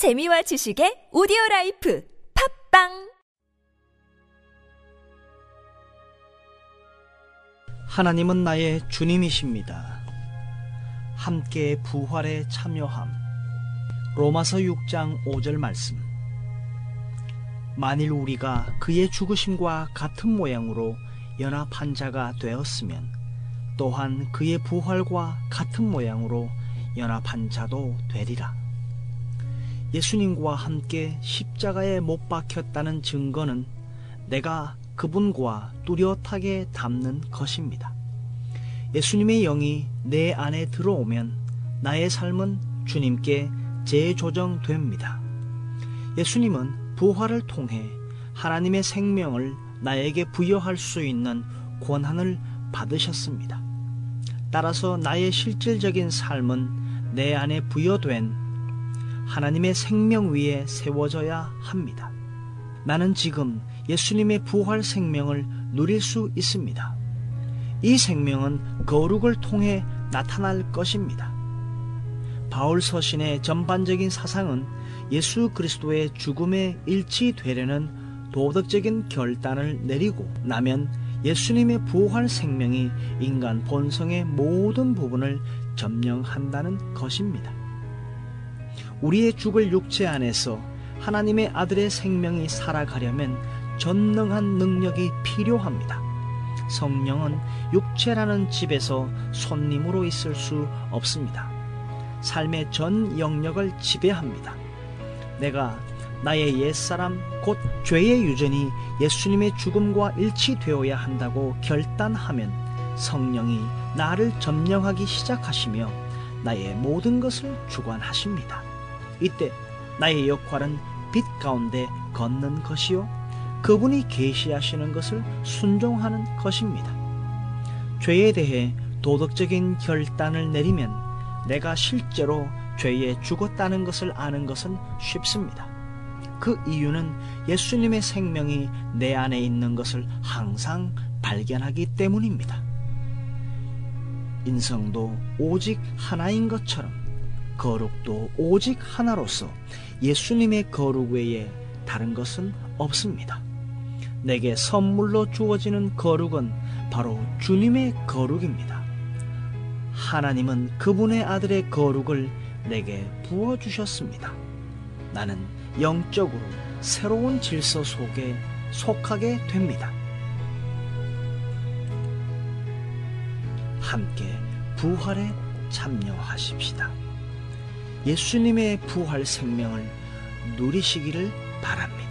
재미와 지식의 오디오 life 팟빵 하나님은 나의 주님이십니다. 함께 부활에 참여함. 로마서 6장 5절 말씀. 만일 우리가 그의 죽으심과 같은 모양으로 연합한 자가 되었으면 또한 그의 부활과 같은 모양으로 연합한 자도 되리라. 예수님과 함께 십자가에 못 박혔다는 증거는 내가 그분과 뚜렷하게 닮는 것입니다. 예수님의 영이 내 안에 들어오면 나의 삶은 주님께 재조정됩니다. 예수님은 부활을 통해 하나님의 생명을 나에게 부여할 수 있는 권한을 받으셨습니다. 따라서 나의 실질적인 삶은 내 안에 부여된 하나님의 생명 위에 세워져야 합니다. 나는 지금 예수님의 부활 생명을 누릴 수 있습니다. 이 생명은 거룩을 통해 나타날 것입니다. 바울 서신의 전반적인 사상은 예수 그리스도의 죽음에 일치되려는 도덕적인 결단을 내리고 나면 예수님의 부활 생명이 인간 본성의 모든 부분을 점령한다는 것입니다. 우리의 죽을 육체 안에서 하나님의 아들의 생명이 살아가려면 전능한 능력이 필요합니다. 성령은 육체라는 집에서 손님으로 있을 수 없습니다. 삶의 전 영역을 지배합니다. 내가 나의 옛사람 곧 죄의 유전이 예수님의 죽음과 일치되어야 한다고 결단하면 성령이 나를 점령하기 시작하시며 나의 모든 것을 주관하십니다. 이때 나의 역할은 빛 가운데 걷는 것이요 그분이 계시하시는 것을 순종하는 것입니다. 죄에 대해 도덕적인 결단을 내리면 내가 실제로 죄에 죽었다는 것을 아는 것은 쉽습니다. 그 이유는 예수님의 생명이 내 안에 있는 것을 항상 발견하기 때문입니다. 인성도 오직 하나인 것처럼 거룩도 오직 하나로서 예수님의 거룩 외에 다른 것은 없습니다. 내게 선물로 주어지는 거룩은 바로 주님의 거룩입니다. 하나님은 그분의 아들의 거룩을 내게 부어주셨습니다. 나는 영적으로 새로운 질서 속에 속하게 됩니다. 함께 부활에 참여하십시다. 예수님의 부활 생명을 누리시기를 바랍니다.